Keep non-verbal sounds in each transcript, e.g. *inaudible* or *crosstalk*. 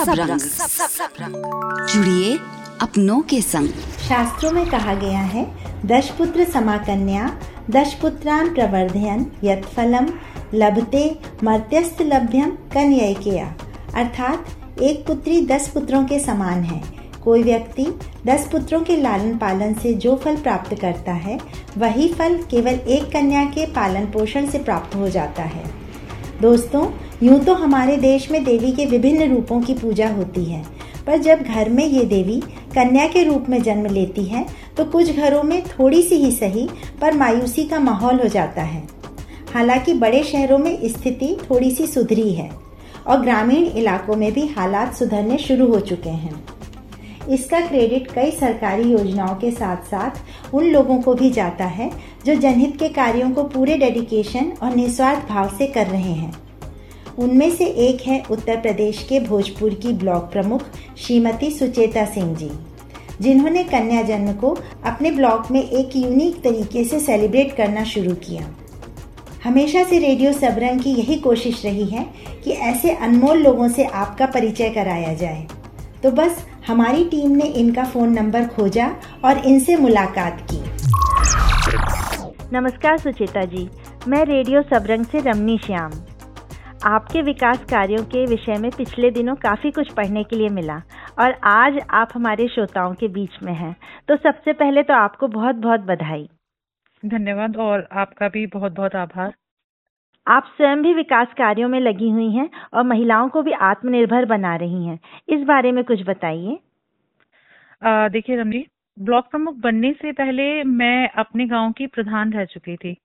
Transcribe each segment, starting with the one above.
Radio Sabrang. जुड़िए अपनों के संग। शास्त्रों में कहा गया है दशपुत्र समाकन्या दशपुत्रान प्रवर्धयन यत फलम लभते मर्त्यस्त लभ्यम कन्यकेया। अर्थात एक पुत्री दस पुत्रों के समान है। कोई व्यक्ति दस पुत्रों के लालन पालन से जो फल प्राप्त करता है वही फल केवल एक कन्या के पालन पोषण से प्राप्त हो जाता है। दोस्तों यूँ तो हमारे देश में देवी के विभिन्न रूपों की पूजा होती है। पर जब घर में ये देवी कन्या के रूप में जन्म लेती है तो कुछ घरों में थोड़ी सी ही सही, पर मायूसी का माहौल हो जाता है। हालाँकि बड़े शहरों में स्थिति थोड़ी सी सुधरी है, और ग्रामीण इलाकों में भी हालात सुधरने शुरू हो चुके हैं। इसका क्रेडिट कई सरकारी योजनाओं के साथ साथ उन लोगों को भी जाता है, जो जनहित के कार्यों को पूरे डेडिकेशन और निस्वार्थ भाव से कर रहे हैं। उनमें से एक है उत्तर प्रदेश के भोजपुर की ब्लॉक प्रमुख श्रीमती सुचेता सिंह जी, जिन्होंने कन्या जन्म को अपने ब्लॉक में एक यूनिक तरीके से सेलिब्रेट करना शुरू किया। हमेशा से रेडियो सबरंग की यही कोशिश रही है कि ऐसे अनमोल लोगों से आपका परिचय कराया जाए। तो बस, हमारी टीम ने इनका फ़ोन नंबर खोजा और इनसे मुलाकात की। नमस्कार सुचेता जी, मैं रेडियो सबरंग से रमनी श्याम। आपके विकास कार्यों के विषय में पिछले दिनों काफ़ी कुछ पढ़ने के लिए मिला और आज आप हमारे श्रोताओं के बीच में हैं। तो सबसे पहले तो आपको बहुत बहुत बधाई। धन्यवाद और आपका भी बहुत बहुत आभार। आप स्वयं भी विकास कार्यों में लगी हुई हैं और महिलाओं को भी आत्मनिर्भर बना रही हैं। इस बारे में कुछ बताइए। देखिए रमनी ब्लॉक प्रमुख बनने से पहले मैं अपने गाँव की प्रधान रह चुकी थी।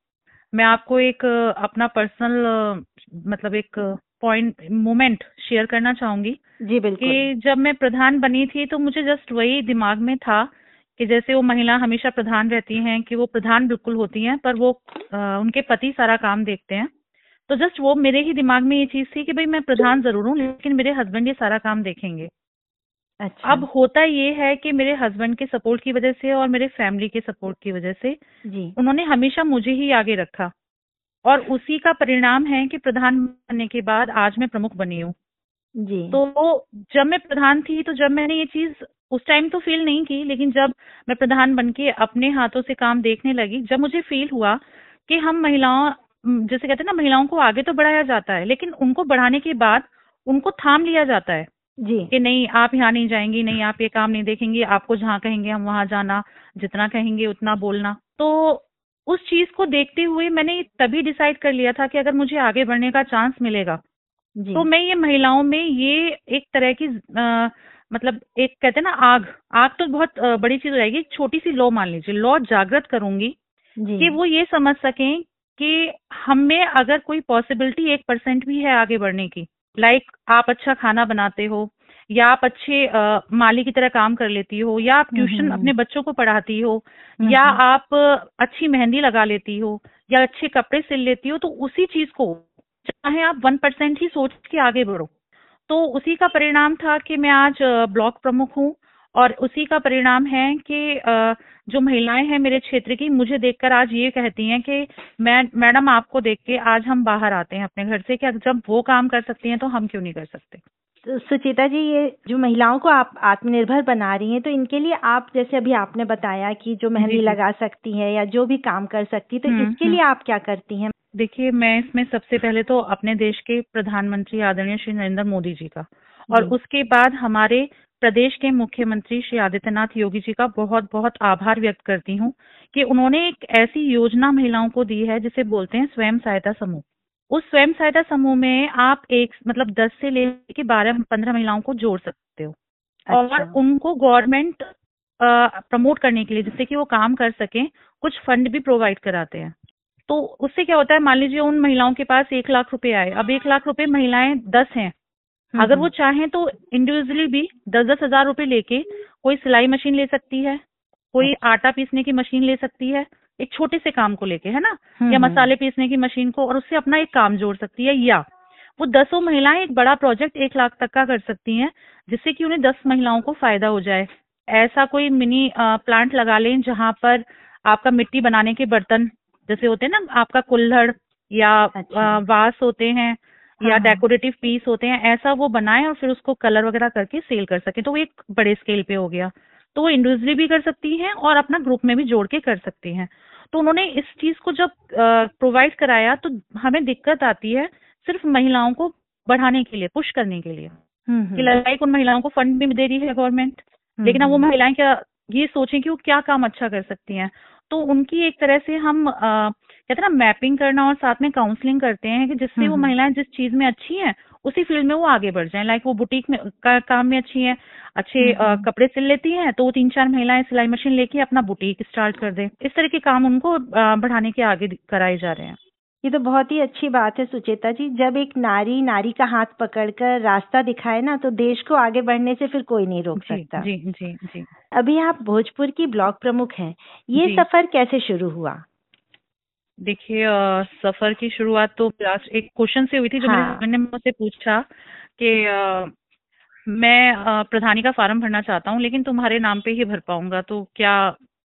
मैं आपको एक अपना पर्सनल मतलब एक पॉइंट मोमेंट शेयर करना चाहूँगी जी बिल्कुल। कि जब मैं प्रधान बनी थी तो मुझे जस्ट वही दिमाग में था कि जैसे वो महिला हमेशा प्रधान रहती हैं कि वो प्रधान बिल्कुल होती हैं पर वो आ, उनके पति सारा काम देखते हैं। तो जस्ट वो मेरे ही दिमाग में ये चीज़ थी कि भाई मैं प्रधान ज़रूर हूँ लेकिन मेरे हस्बैंड ये सारा काम देखेंगे। अच्छा। अब होता ये है कि मेरे हस्बैंड के सपोर्ट की वजह से और मेरे फैमिली के सपोर्ट की वजह से जी। उन्होंने हमेशा मुझे ही आगे रखा। और उसी का परिणाम है कि प्रधान बनने के बाद आज मैं प्रमुख बनी हूँ। जी। तो जब मैं प्रधान थी तो जब मैंने ये चीज़ उस टाइम तो फील नहीं की लेकिन जब मैं प्रधान बन के अपने हाथों से काम देखने लगी जब मुझे फील हुआ कि हम महिलाओं जैसे कहते हैं ना महिलाओं को आगे तो बढ़ाया जाता है लेकिन उनको बढ़ाने के बाद उनको थाम लिया जाता है जी। कि नहीं आप यहाँ नहीं जाएँगी नहीं आप ये काम नहीं देखेंगी आपको जहाँ कहेंगे हम वहाँ जाना जितना कहेंगे उतना बोलना। तो उस चीज़ को देखते हुए मैंने तभी डिसाइड कर लिया था कि अगर मुझे आगे बढ़ने का चांस मिलेगा। जी। तो मैं ये महिलाओं में ये एक तरह की आ, मतलब एक कहते हैं ना आग आग तो बहुत बड़ी चीज़ हो जाएगी छोटी सी लॉ मान लीजिए लॉ जागृत करूँगी कि वो ये समझ सकें कि हम में अगर कोई पॉसिबिलिटी एक परसेंट भी है आगे बढ़ने की लाइक आप अच्छा खाना बनाते हो या आप अच्छे आ, माली की तरह काम कर लेती हो या आप ट्यूशन अपने बच्चों को पढ़ाती हो या आप अच्छी मेहंदी लगा लेती हो या अच्छे कपड़े सिल लेती हो तो उसी चीज़ को चाहे आप वन परसेंट ही सोच के आगे बढ़ो। तो उसी का परिणाम था कि मैं आज ब्लॉक प्रमुख हूँ और उसी का परिणाम है कि जो महिलाएँ हैं मेरे क्षेत्र की मुझे देखकर आज ये कहती हैं कि मैं मैडम आपको देख के आज हम बाहर आते हैं अपने घर से कि जब वो काम कर सकती हैं तो हम क्यों नहीं कर सकते? सुचिता जी ये जो महिलाओं को आप आत्मनिर्भर बना रही हैं तो इनके लिए आप जैसे अभी आपने बताया कि जो मेहंदी लगा सकती है या जो भी काम कर सकती है तो इसके लिए आप क्या करती हैं? देखिए मैं इसमें सबसे पहले तो अपने देश के प्रधानमंत्री आदरणीय श्री नरेंद्र मोदी जी का और उसके बाद हमारे प्रदेश के मुख्यमंत्री श्री आदित्यनाथ योगी जी का बहुत बहुत आभार व्यक्त करती हूँ कि उन्होंने एक ऐसी योजना महिलाओं को दी है जिसे बोलते हैं स्वयं सहायता समूह। उस स्वयं सहायता समूह में आप एक मतलब दस से लेकर बारह पंद्रह महिलाओं को जोड़ सकते हो। अच्छा। और उनको गवर्नमेंट प्रमोट करने के लिए जिससे कि वो काम कर सकें कुछ फंड भी प्रोवाइड कराते हैं। तो उससे क्या होता है मान लीजिए उन महिलाओं के पास एक लाख रुपए आए अब एक लाख रुपए महिलाएँ दस हैं। अगर वो चाहें तो इंडिविजुअली भी दस दस हज़ार रुपए लेके कोई सिलाई मशीन ले सकती है कोई आटा पीसने की मशीन ले सकती है एक छोटे से काम को लेके है ना? या मसाले पीसने की मशीन को और उससे अपना एक काम जोड़ सकती है या वो दसों महिलाएँ एक बड़ा प्रोजेक्ट एक लाख तक का कर सकती हैं जिससे कि उन्हें दस महिलाओं को फ़ायदा हो जाए। ऐसा कोई मिनी प्लांट लगा लें जहाँ पर आपका मिट्टी बनाने के बर्तन जैसे होते हैं ना आपका कुल्हड़ या अच्छा। वास होते हैं या हाँ, हाँ। डेकोरेटिव पीस होते हैं ऐसा वो बनाए और फिर उसको कलर वगैरह करके सेल कर सके। तो वो एक बड़े स्केल पे हो गया। तो वो इंडिविजुअली भी कर सकती हैं और अपना ग्रुप में भी जोड़ के कर सकती हैं तो उन्होंने इस चीज़ को जब प्रोवाइड कराया तो हमें दिक्कत आती है सिर्फ़ महिलाओं को बढ़ाने के लिए पुश करने के लिए हम्म, कि हम्म, लाइक उन महिलाओं को फंड भी दे रही है गवर्नमेंट हम्म, लेकिन अब वो हम्म। महिलाएँ क्या ये सोचें कि वो क्या काम अच्छा कर सकती हैं तो उनकी एक तरह से हम कहते हैं ना मैपिंग करना और साथ में काउंसलिंग करते हैं कि जिससे वो हम्म। महिलाएँ जिस चीज़ में अच्छी हैं उसी फ़ील्ड में वो आगे बढ़ जाए। लाइक वो बुटीक में का काम में अच्छी है अच्छे अ, हम्म। कपड़े सिल लेती हैं तो वो तीन चार महिलाएँ सिलाई मशीन लेके अपना बुटीक स्टार्ट कर दें। इस तरह के काम उनको बढ़ाने के आगे कराए जा रहे हैं। ये तो बहुत ही अच्छी बात है सुचेता जी। जब एक नारी नारी का हाथ पकड़कर रास्ता दिखाए ना तो देश को आगे बढ़ने से फिर कोई नहीं रोक जी सकता। जी जी जी। अभी आप भोजपुर की ब्लॉक प्रमुख हैं। ये सफ़र कैसे शुरू हुआ? देखिए सफ़र की शुरुआत तो लास्ट एक क्वेश्चन से हुई थी जो हाँ। हस्बैंड ने मुझसे पूछा कि मैं प्रधानी का फार्म भरना चाहता हूँ लेकिन तुम्हारे नाम पे ही भर पाऊँगा तो क्या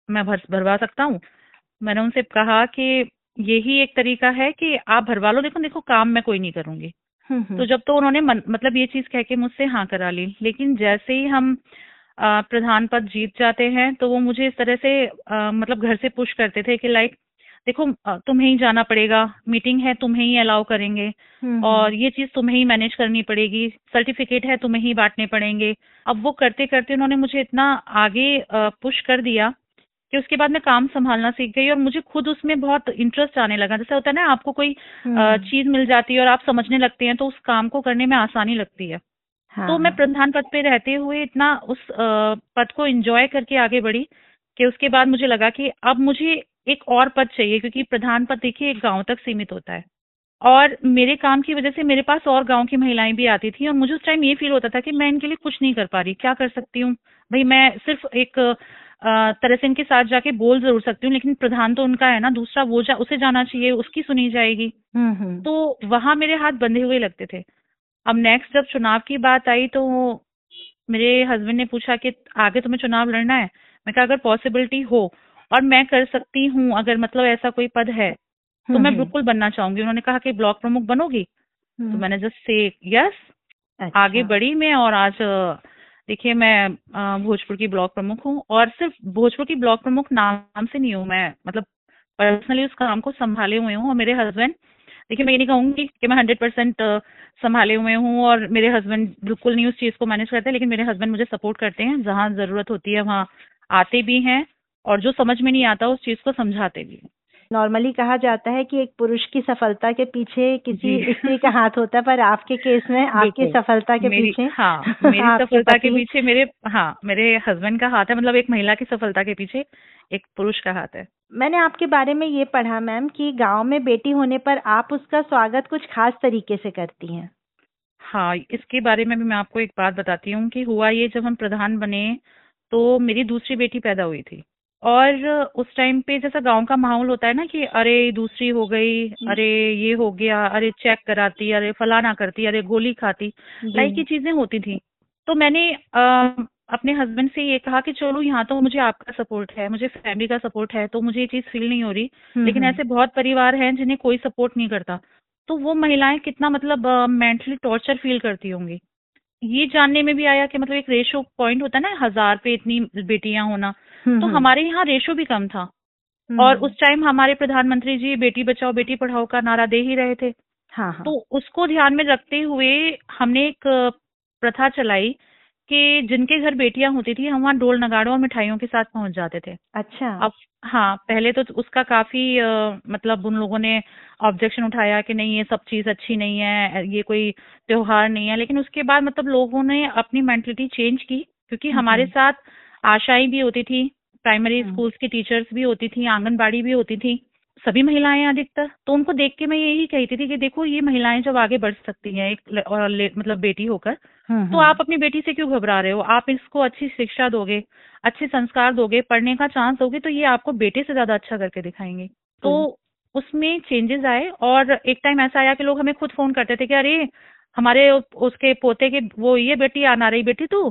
मैं भर भरवा सकता हूँ? मैंने उनसे कहा कि यही एक तरीका है कि आप भरवा लो। देखो देखो काम मैं कोई नहीं करूँगी। हम्म, हम्म, तो जब तो उन्होंने मन, मतलब ये चीज़ कह के मुझसे हाँ करा ली। लेकिन जैसे ही हम प्रधान पद जीत जाते हैं तो वो मुझे इस तरह से अ, मतलब घर से पुश करते थे कि लाइक देखो तुम्हें ही जाना पड़ेगा मीटिंग है तुम्हें ही अलाउ करेंगे हम्म, और ये चीज़ तुम्हें ही मैनेज करनी पड़ेगी सर्टिफिकेट है तुम्हें ही बांटने पड़ेंगे। अब वो करते करते उन्होंने मुझे इतना आगे पुश कर दिया कि उसके बाद मैं काम संभालना सीख गई और मुझे खुद उसमें बहुत इंटरेस्ट आने लगा। जैसे होता है ना आपको कोई हम्म, चीज़ मिल जाती है और आप समझने लगते हैं तो उस काम को करने में आसानी लगती है। हाँ, तो मैं हाँ। प्रधान पद पे रहते हुए इतना उस पद को एंजॉय करके आगे बढ़ी कि उसके बाद मुझे लगा कि अब मुझे एक और पद चाहिए क्योंकि प्रधान पद देखिए एक गाँव तक सीमित होता है। और मेरे काम की वजह से मेरे पास और गाँव की महिलाएँ भी आती थी और मुझे उस टाइम ये फील होता था कि मैं इनके लिए कुछ नहीं कर पा रही क्या कर सकती हूँ? भाई मैं सिर्फ़ एक तरह से इनके साथ जाके बोल ज़रूर सकती हूँ लेकिन प्रधान तो उनका है ना दूसरा वो जा, उसे जाना चाहिए उसकी सुनी जाएगी। हम्म, हम्म, तो वहाँ मेरे हाथ बंधे हुए लगते थे। अब नेक्स्ट जब चुनाव की बात आई तो मेरे हस्बैंड ने पूछा कि आगे तुम्हें चुनाव लड़ना है? मैं कहा अगर पॉसिबिलिटी हो और मैं कर सकती हूँ अगर मतलब ऐसा कोई पद है तो मैं बिल्कुल बनना चाहूँगी। उन्होंने कहा कि ब्लॉक प्रमुख बनोगी? तो हम्म, मैंने जस्ट से यस अच्छा, आगे बढ़ी मैं और आज देखिए मैं भोजपुर की ब्लॉक प्रमुख हूँ और सिर्फ़ भोजपुर की ब्लॉक प्रमुख नाम से नहीं हूँ मैं मतलब पर्सनली उस काम को संभाले हुए हूँ और मेरे हस्बैंड देखिए मैं ये नहीं कहूँगी कि मैं हंड्रेड परसेंट संभाले हुए हूँ और मेरे हस्बैंड बिल्कुल नहीं उस चीज़ को मैनेज करते लेकिन मेरे हस्बैंड मुझे सपोर्ट करते हैं जहाँ ज़रूरत होती है वहाँ आते भी हैं। और जो समझ में नहीं आता उस चीज़ को समझाते भी नॉर्मली कहा जाता है कि एक पुरुष की सफलता के पीछे किसी। स्त्री का हाथ होता है पर आपके केस में आपकी सफलता के मेरी पीछे हाँ मेरी सफलता के पीछे मेरे हाँ मेरे हस्बैंड का हाथ है मतलब एक महिला की सफलता के पीछे एक पुरुष का हाथ है। मैंने आपके बारे में ये पढ़ा मैम कि गाँव में बेटी होने पर आप उसका स्वागत कुछ खास तरीके से करती हैं। हाँ इसके बारे में भी मैं आपको एक बात बताती हूँ कि हुआ ये जब हम प्रधान बने तो मेरी दूसरी बेटी पैदा हुई थी। और उस टाइम पे जैसा गाँव का माहौल होता है ना कि अरे दूसरी हो गई अरे ये हो गया अरे चेक कराती अरे फलाना करती अरे गोली खाती लाइक की चीज़ें होती थी। तो मैंने अ, अपने हस्बैंड से ये कहा कि चलो यहाँ तो मुझे आपका सपोर्ट है मुझे फैमिली का सपोर्ट है तो मुझे ये चीज़ फील नहीं हो रही। हम्म, लेकिन हम्म, ऐसे बहुत परिवार हैं जिन्हें कोई सपोर्ट नहीं करता। तो वो महिलाएँ कितना मतलब मेंटली टॉर्चर फील करती होंगी। ये जानने में भी आया कि मतलब एक रेशो पॉइंट होता है ना हज़ार पे इतनी बेटियाँ होना। हम्म, तो हम्म, हमारे यहाँ रेशो भी कम था। हम्म, और उस टाइम हमारे प्रधानमंत्री जी बेटी बचाओ बेटी पढ़ाओ का नारा दे ही रहे थे। हाँ हाँ। तो उसको ध्यान में रखते हुए हमने एक प्रथा चलाई कि जिनके घर बेटियाँ होती थी हम वहाँ डोल नगाड़ों और मिठाइयों के साथ पहुँच जाते थे। अच्छा। अब हाँ पहले तो उसका काफ़ी अ, मतलब उन लोगों ने ऑब्जेक्शन उठाया कि नहीं ये सब चीज़ अच्छी नहीं है ये कोई त्योहार नहीं है। लेकिन उसके बाद मतलब लोगों ने अपनी मेंटलिटी चेंज की क्योंकि हम्म, हमारे हम्म। साथ आशाएँ भी होती थी प्राइमरी हम्म। स्कूल्स की टीचर्स भी होती थी आंगनबाड़ी भी होती थी सभी महिलाएँ अधिकतर। तो उनको देख के मैं यही कहती थी कि देखो ये महिलाएँ जब आगे बढ़ सकती हैं एक और मतलब बेटी होकर हम्म, तो आप अपनी बेटी से क्यों घबरा रहे हो? आप इसको अच्छी शिक्षा दोगे अच्छे संस्कार दोगे पढ़ने का चांस दोगे तो ये आपको बेटे से ज़्यादा अच्छा करके दिखाएँगे। तो उसमें चेंजेस आए और एक टाइम ऐसा आया कि लोग हमें खुद फ़ोन करते थे कि अरे हमारे उसके पोते के वो ये बेटी आना रही बेटी तू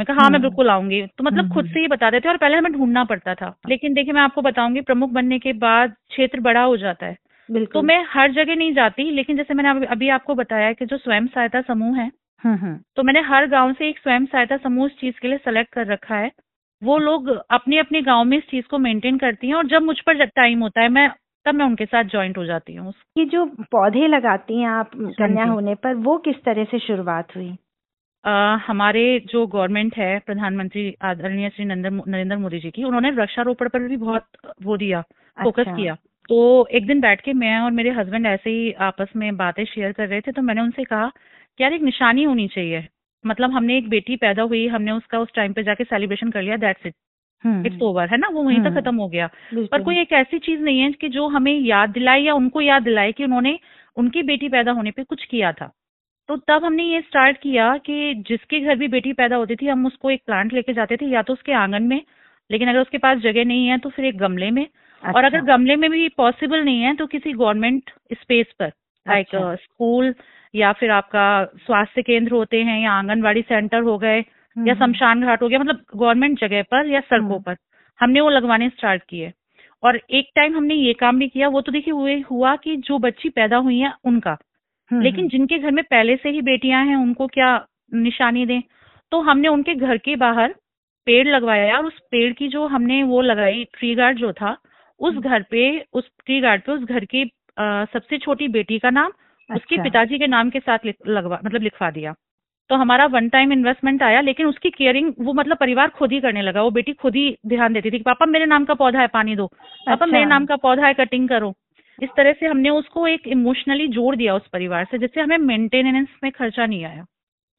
मैं कहा हाँ मैं हम्म। बिल्कुल आऊँगी। तो मतलब खुद हम्म। से ही बता देते और पहले हमें ढूंढना पड़ता था। लेकिन देखिए मैं आपको बताऊँगी प्रमुख बनने के बाद क्षेत्र बड़ा हो जाता है। तो मैं हर जगह नहीं जाती लेकिन जैसे मैंने अभी- आपको बताया कि जो स्वयं सहायता समूह है हम्म। तो मैंने हर गाँव से एक स्वयं सहायता समूह इस चीज़ के लिए सेलेक्ट कर रखा है। वो लोग अपने अपने गाँव में इस चीज़ को मेंटेन करती हैं और जब मुझ पर टाइम होता है मैं तब मैं उनके साथ ज्वाइंट हो जाती हूँ। ये जो पौधे लगाती हैं आप कन्या होने पर वो किस तरह से शुरुआत हुई? अ, हमारे जो गवर्नमेंट है प्रधानमंत्री आदरणीय श्री नरेंद्र मोदी जी की उन्होंने वृक्षारोपण पर भी बहुत वो दिया अच्छा। फोकस। किया। तो एक दिन बैठ के मैं और मेरे हस्बैंड ऐसे ही आपस में बातें शेयर कर रहे थे तो मैंने उनसे कहा कि यार एक निशानी होनी चाहिए। मतलब हमने एक बेटी पैदा हुई हमने उसका उस टाइम पे जाके सेलिब्रेशन कर लिया दैट्स इट इट्स ओवर है ना? वो वहीं तक हम्म। खत्म हो गया। पर कोई एक ऐसी चीज़ नहीं है कि जो हमें याद दिलाए या उनको याद दिलाए कि उन्होंने उनकी बेटी पैदा होने पे कुछ किया था। तो तब हमने ये स्टार्ट किया कि जिसके घर भी बेटी पैदा होती थी हम उसको एक प्लांट लेके जाते थे या तो उसके आँगन में लेकिन अगर उसके पास जगह नहीं है तो फिर एक गमले में अच्छा। और अगर अच्छा। गमले में भी पॉसिबल नहीं है तो किसी गवर्नमेंट स्पेस पर लाइक अच्छा। स्कूल या फिर आपका स्वास्थ्य केंद्र होते हैं या आंगनबाड़ी सेंटर हो गए हम्म, या शमशान घाट हो गया मतलब गवर्नमेंट जगह पर या सड़कों हम्म। पर हमने वो लगवाने स्टार्ट किए और एक टाइम हमने ये काम भी किया वो तो देखिए हुए हुआ कि जो बच्ची पैदा हुई है उनका हम्म, लेकिन जिनके घर में पहले से ही बेटियाँ हैं उनको क्या निशानी दें तो हमने उनके घर के बाहर पेड़ लगवाया और उस पेड़ की जो हमने वो लगाई ट्री गार्ड जो था उस हम्म। घर पे उस ट्री गार्ड पे उस घर की सबसे छोटी बेटी का नाम अच्छा। उसके अच्छा। पिताजी के नाम के साथ लगवा मतलब लिखवा दिया तो हमारा वन टाइम इन्वेस्टमेंट आया लेकिन उसकी केयरिंग वो मतलब परिवार खुद ही करने लगा वो बेटी खुद ही ध्यान देती थी कि पापा मेरे नाम का पौधा है पानी दो पापा अच्छा। मेरे नाम का पौधा है कटिंग करो इस तरह से हमने उसको एक इमोशनली जोड़ दिया उस परिवार से, जिससे हमें मेंटेनेंस में खर्चा नहीं आया।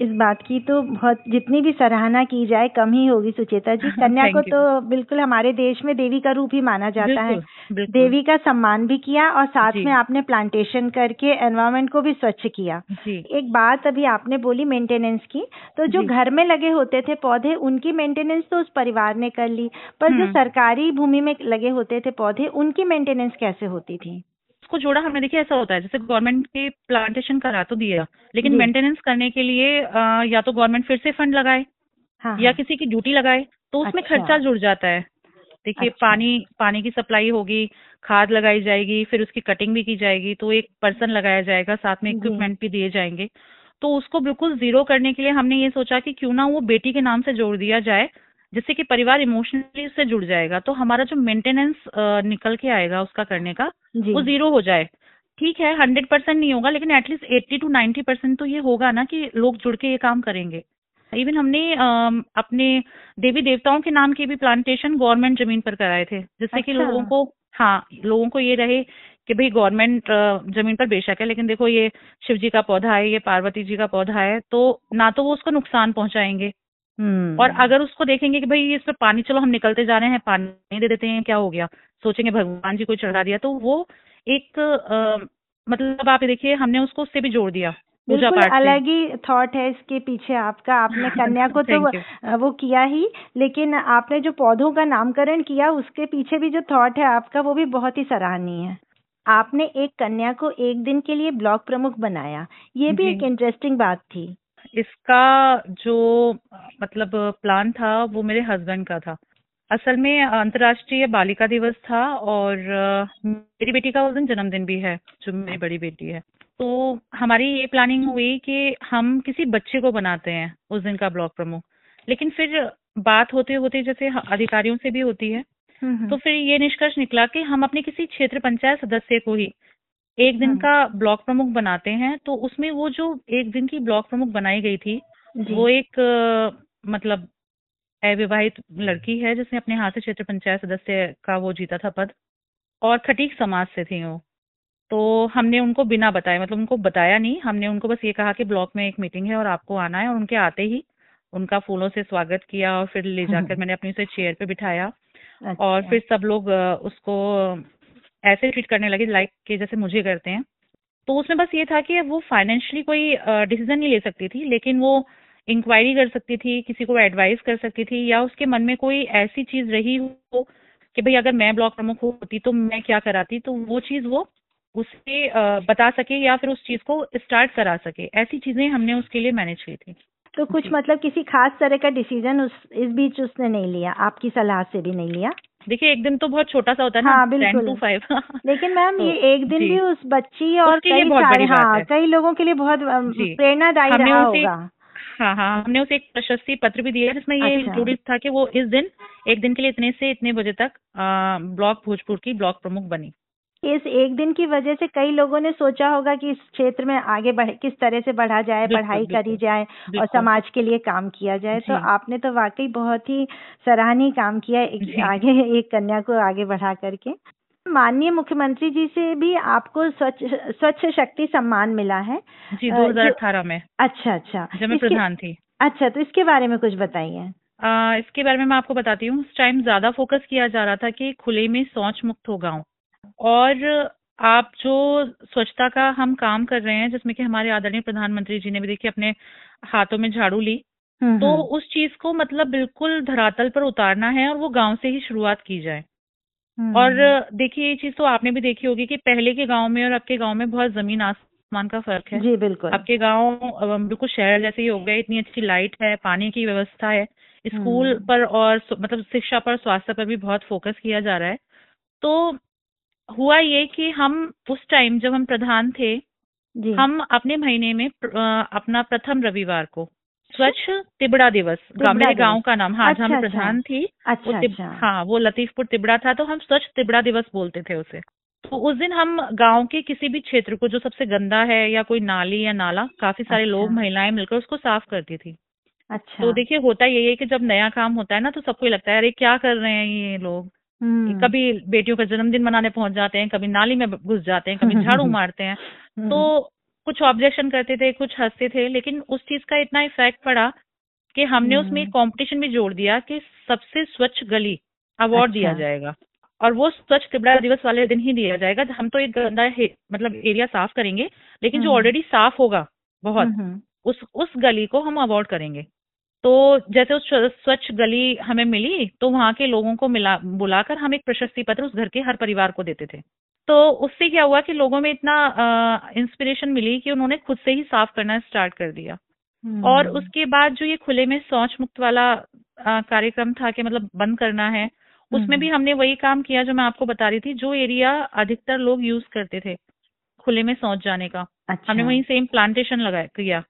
इस बात की तो बहुत जितनी भी सराहना की जाए कम ही होगी सुचेता जी। *laughs* कन्या को तो बिल्कुल हमारे देश में देवी का रूप ही माना जाता है। देवी का सम्मान भी किया और साथ में आपने प्लांटेशन करके एनवायरमेंट को भी स्वच्छ किया। एक बात अभी आपने बोली मेंटेनेंस की तो जो घर में लगे होते थे पौधे उनकी मेंटेनेंस तो उस परिवार ने कर ली पर जो हम्म। सरकारी भूमि में लगे होते थे पौधे उनकी मेंटेनेंस कैसे होती थी? उसको जोड़ा हमने देखिए ऐसा होता है जैसे गवर्नमेंट के प्लांटेशन करा तो दिया लेकिन मेंटेनेंस करने के लिए अ, या तो गवर्नमेंट फिर से फंड लगाए हाँ या हाँ। किसी की ड्यूटी लगाए तो उसमें अच्छा। खर्चा जुड़ जाता है देखिए अच्छा। पानी पानी की सप्लाई होगी खाद लगाई जाएगी फिर उसकी कटिंग भी की जाएगी तो एक पर्सन लगाया जाएगा साथ में इक्विपमेंट भी दिए जाएँगे तो उसको बिल्कुल ज़ीरो करने के लिए हमने ये सोचा कि क्यों ना वो बेटी के नाम से जोड़ दिया जाए जिससे कि परिवार इमोशनली उससे जुड़ जाएगा तो हमारा जो मेंटेनेंस निकल के आएगा उसका करने का वो ज़ीरो हो जाए ठीक है हंड्रेड परसेंट नहीं होगा लेकिन at least eighty two ninety percent तो ये होगा ना कि लोग जुड़ के ये काम करेंगे इवन हमने अपने देवी देवताओं के नाम के भी प्लांटेशन गवर्नमेंट ज़मीन पर कराए थे जिससे अच्छा। कि। लोगों को हाँ लोगों को ये रहे कि भाई गवर्नमेंट ज़मीन पर बेशक है लेकिन देखो ये शिव जी का पौधा है ये पार्वती जी का पौधा है तो ना तो वो उसको नुकसान पहुंचाएँगे और अगर उसको देखेंगे कि भाई इस पे पानी चलो हम निकलते जा रहे हैं पानी दे देते हैं क्या हो गया? सोचेंगे भगवान जी को चढ़ा दिया तो वो एक अ, मतलब आप देखिए हमने उसको उससे भी जोड़ दिया बिल्कुल अलग ही थॉट है इसके पीछे आपका आपने *laughs* कन्या को तो वो किया ही लेकिन आपने जो पौधों का नामकरण किया उसके पीछे भी जो थॉट है आपका वो भी बहुत ही सराहनीय है। आपने एक कन्या को एक दिन के लिए ब्लॉक प्रमुख बनाया ये भी एक इंटरेस्टिंग बात थी। इसका जो मतलब प्लान था वो मेरे हस्बैंड का था। असल में अंतर्राष्ट्रीय बालिका दिवस था और मेरी बेटी का उस दिन जन्मदिन भी है जो मेरी बड़ी बेटी है। तो हमारी ये प्लानिंग हुई कि हम किसी बच्चे को बनाते हैं उस दिन का ब्लॉक प्रमुख लेकिन फिर बात होते होते जैसे अधिकारियों से भी होती है। हम्म, तो फिर ये निष्कर्ष निकला कि हम अपने किसी क्षेत्र पंचायत सदस्य को ही एक दिन हम्म। का ब्लॉक प्रमुख बनाते हैं तो उसमें वो जो एक दिन की ब्लॉक प्रमुख बनाई गई थी वो एक मतलब अविवाहित लड़की है जिसने अपने हाथ से क्षेत्र पंचायत सदस्य का वो जीता था पद और खटीक समाज से थी वो तो हमने उनको बिना बताए मतलब उनको बताया नहीं हमने उनको बस ये कहा कि ब्लॉक में एक मीटिंग है और आपको आना है और उनके आते ही उनका फूलों से स्वागत किया और फिर ले जाकर *laughs* मैंने अपनी उसे चेयर पे बिठाया और अच्छा। फिर सब लोग उसको ऐसे ट्रीट करने लगे लाइक के जैसे मुझे करते हैं। तो उसमें बस ये था कि वो फाइनेंशियली कोई डिसीज़न नहीं ले सकती थी लेकिन वो इंक्वायरी कर सकती थी किसी को एडवाइस कर सकती थी या उसके मन में कोई ऐसी चीज़ रही हो कि भाई अगर मैं ब्लॉक प्रमुख होती तो मैं क्या कराती तो वो चीज़ वो उसे बता सके या फिर उस चीज़ को स्टार्ट करा सके। ऐसी चीज़ें हमने उसके लिए मैनेज की थी। तो कुछ मतलब किसी खास तरह का डिसीज़न उस इस बीच उसने नहीं लिया आपकी सलाह से भी नहीं लिया? देखिए एक दिन तो बहुत छोटा सा होता है हाँ, ना टू फाइव लेकिन मैम तो, ये एक दिन भी उस बच्ची और कई सारे हाँ कई लोगों के लिए बहुत प्रेरणादायी रहा होगा। हाँ हाँ हमने उसे एक प्रशस्ति पत्र भी दिया जिसमें ये इंक्लूडेड अच्छा। था कि वो इस दिन एक दिन के लिए इतने से इतने बजे तक ब्लॉक भोजपुर की ब्लॉक प्रमुख बनी। इस एक दिन की वजह से कई लोगों ने सोचा होगा कि इस क्षेत्र में आगे बढ़े किस तरह से बढ़ा जाए पढ़ाई करी जाए और समाज के लिए काम किया जाए। तो आपने तो वाकई बहुत ही सराहनीय काम किया एक, आगे एक कन्या को आगे बढ़ा करके। माननीय मुख्यमंत्री जी से भी आपको स्वच्छ स्वच्छ शक्ति सम्मान मिला है। जी दो हज़ार अठारह में। अच्छा अच्छा। जब मैं प्रधान थी। अच्छा तो इसके बारे में कुछ बताइए। इसके बारे में मैं आपको बताती हूँ। उस टाइम ज़्यादा फोकस किया जा रहा था कि खुले में शौच मुक्त हो गाँव और आप जो स्वच्छता का हम काम कर रहे हैं जिसमें कि हमारे आदरणीय प्रधानमंत्री जी ने भी देखिए अपने हाथों में झाड़ू ली हम्म, तो हम्म। उस चीज़ को मतलब बिल्कुल धरातल पर उतारना है और वो गाँव से ही शुरुआत की जाए। हम्म, और देखिए ये चीज़ तो आपने भी देखी होगी कि पहले के गाँव में और आपके गाँव में बहुत ज़मीन आसमान का फ़र्क है। जी बिल्कुल। आपके गाँव बिल्कुल शहर जैसे ही हो गए इतनी अच्छी लाइट है पानी की व्यवस्था है स्कूल पर और मतलब शिक्षा पर स्वास्थ्य पर भी बहुत फोकस किया जा रहा है। तो हुआ ये कि हम उस टाइम जब हम प्रधान थे जी। हम अपने महीने में अपना प्रथम रविवार को स्वच्छ तिबड़ा दिवस मेरे गाँव का नाम हाँ अच्छा, जहाँ अच्छा, प्रधान थी अच्छा, वो अच्छा। हाँ वो लतीफपुर तिबड़ा था तो हम स्वच्छ तिबड़ा दिवस बोलते थे उसे तो उस दिन हम गाँव के किसी भी क्षेत्र को जो सबसे गंदा है या कोई नाली या नाला काफ़ी सारे अच्छा। लोग महिलाएँ मिलकर उसको साफ़ करती थी अच्छा तो देखिए होता यही है कि जब नया काम होता है ना तो सबको लगता है अरे क्या कर रहे हैं ये लोग हम्म। कभी बेटियों का जन्मदिन मनाने पहुँच जाते हैं कभी नाली में घुस जाते हैं कभी झाड़ू *laughs* मारते हैं हम्म। तो कुछ ऑब्जेक्शन करते थे कुछ हँसते थे लेकिन उस चीज़ का इतना इफ़ेक्ट पड़ा कि हमने उसमें कंपटीशन हम्म। भी जोड़ दिया कि सबसे स्वच्छ गली अवार्ड अच्छा। दिया जाएगा और वो स्वच्छ तिबड़ा दिवस वाले दिन ही दिया जाएगा हम तो एक गंदा मतलब एरिया साफ़ करेंगे लेकिन जो ऑलरेडी साफ़ होगा बहुत उस उस गली को हम अवार्ड करेंगे तो जैसे उस स्वच्छ गली हमें मिली तो वहाँ के लोगों को मिला बुलाकर हम एक प्रशस्ति पत्र उस घर के हर परिवार को देते थे तो उससे क्या हुआ कि लोगों में इतना इंस्पिरेशन मिली कि उन्होंने खुद से ही साफ़ करना स्टार्ट कर दिया और हम्म। उसके बाद जो ये खुले में शौच मुक्त वाला कार्यक्रम था कि मतलब बंद करना है उसमें भी हम्म। हमने वही काम किया जो मैं आपको बता रही थी जो एरिया अधिकतर लोग यूज़ करते थे खुले में सोच जाने का अच्छा। हमने वही सेम प्लांटेशन लगाया किया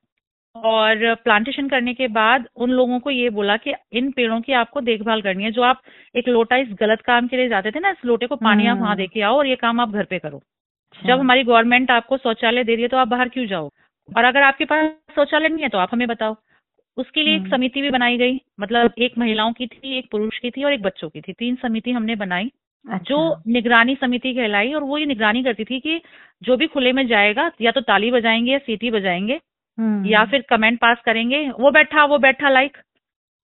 और प्लांटेशन करने के बाद उन लोगों को ये बोला कि इन पेड़ों की आपको देखभाल करनी है जो आप एक लोटा इस गलत काम के लिए जाते थे ना इस लोटे को पानी आप वहाँ हम्म। देके आओ और ये काम आप घर पे करो अच्छा। जब हमारी गवर्नमेंट आपको शौचालय दे रही है तो आप बाहर क्यों जाओ और अगर आपके पास शौचालय नहीं है तो आप हमें बताओ उसके लिए एक हम्म। समिति भी बनाई गई मतलब एक महिलाओं की थी एक पुरुष की थी और एक बच्चों की थी तीन समिति हमने बनाई अच्छा। जो निगरानी समिति कहलाई और वो ये निगरानी करती थी कि जो भी खुले में जाएगा या तो ताली बजाएँगे या सीटी बजाएँगे। या फिर कमेंट पास करेंगे वो बैठा वो बैठा लाइक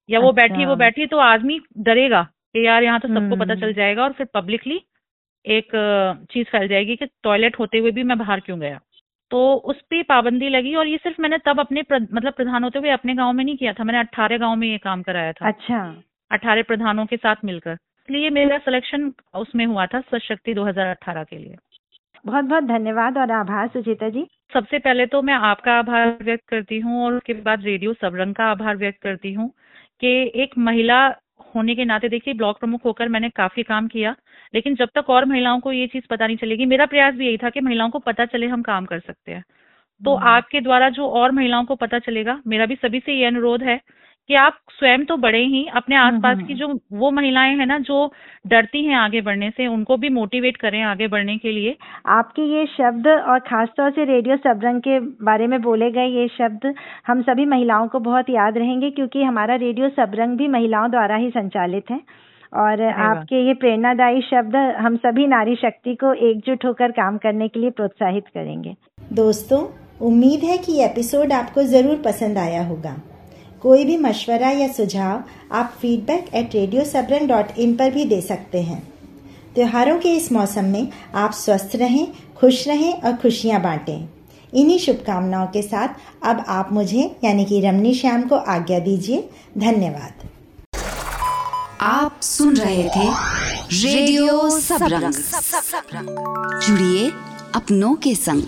या वो बैठी वो अच्छा। बैठी तो आदमी डरेगा कि यार यहाँ तो सबको पता चल हम्म। जाएगा और फिर पब्लिकली एक चीज़ फैल जाएगी कि टॉयलेट होते हुए भी मैं बाहर क्यों गया। तो उस पर पाबंदी लगी और ये सिर्फ़ मैंने तब अपने प्र, मतलब प्रधान होते हुए अपने गाँव में नहीं किया था मैंने अट्ठारह गाँव में ये काम कराया था। अच्छा। अठारह प्रधानों के साथ मिलकर। इसलिए मेरा सिलेक्शन उसमें हुआ था स्वच्छ शक्ति 2018 के लिए। बहुत बहुत धन्यवाद और आभार सुचेता जी सबसे पहले तो मैं आपका आभार व्यक्त करती हूँ और उसके बाद रेडियो सबरंग का आभार व्यक्त करती हूँ कि एक महिला होने के नाते देखिए ब्लॉक प्रमुख होकर मैंने काफ़ी काम किया लेकिन जब तक और महिलाओं को ये चीज़ पता नहीं चलेगी मेरा प्रयास भी यही था कि महिलाओं को पता चले हम काम कर सकते हैं तो हम्म। आपके द्वारा जो और महिलाओं को पता चलेगा मेरा भी सभी से ये अनुरोध है कि आप स्वयं तो बड़े ही अपने हम्म, आसपास की हम्म, जो हम्म। वो महिलाएँ हैं ना जो डरती हैं आगे बढ़ने से उनको भी मोटिवेट करें आगे बढ़ने के लिए। आपके ये शब्द और खासतौर से रेडियो सबरंग के बारे में बोले गए ये शब्द हम सभी महिलाओं को बहुत याद रहेंगे क्योंकि हमारा रेडियो सबरंग भी महिलाओं द्वारा ही संचालित है। और आपके ये प्रेरणादायी शब्द हम सभी नारी शक्ति को एकजुट होकर काम करने के लिए प्रोत्साहित करेंगे। दोस्तों उम्मीद है कि एपिसोड आपको ज़रूर पसंद आया होगा। कोई भी मशवरा या सुझाव आप feedback at radio Suburban dot in पर भी दे सकते हैं। त्योहारों के इस मौसम में आप स्वस्थ रहें, खुश रहें और खुशियाँ बांटें। इन्हीं शुभकामनाओं के साथ अब आप मुझे, यानी कि रमनी श्याम को आज्ञा दीजिए। धन्यवाद। आप सुन रहे थे रेडियो सबरंग। जुड़िए अपनों के संग।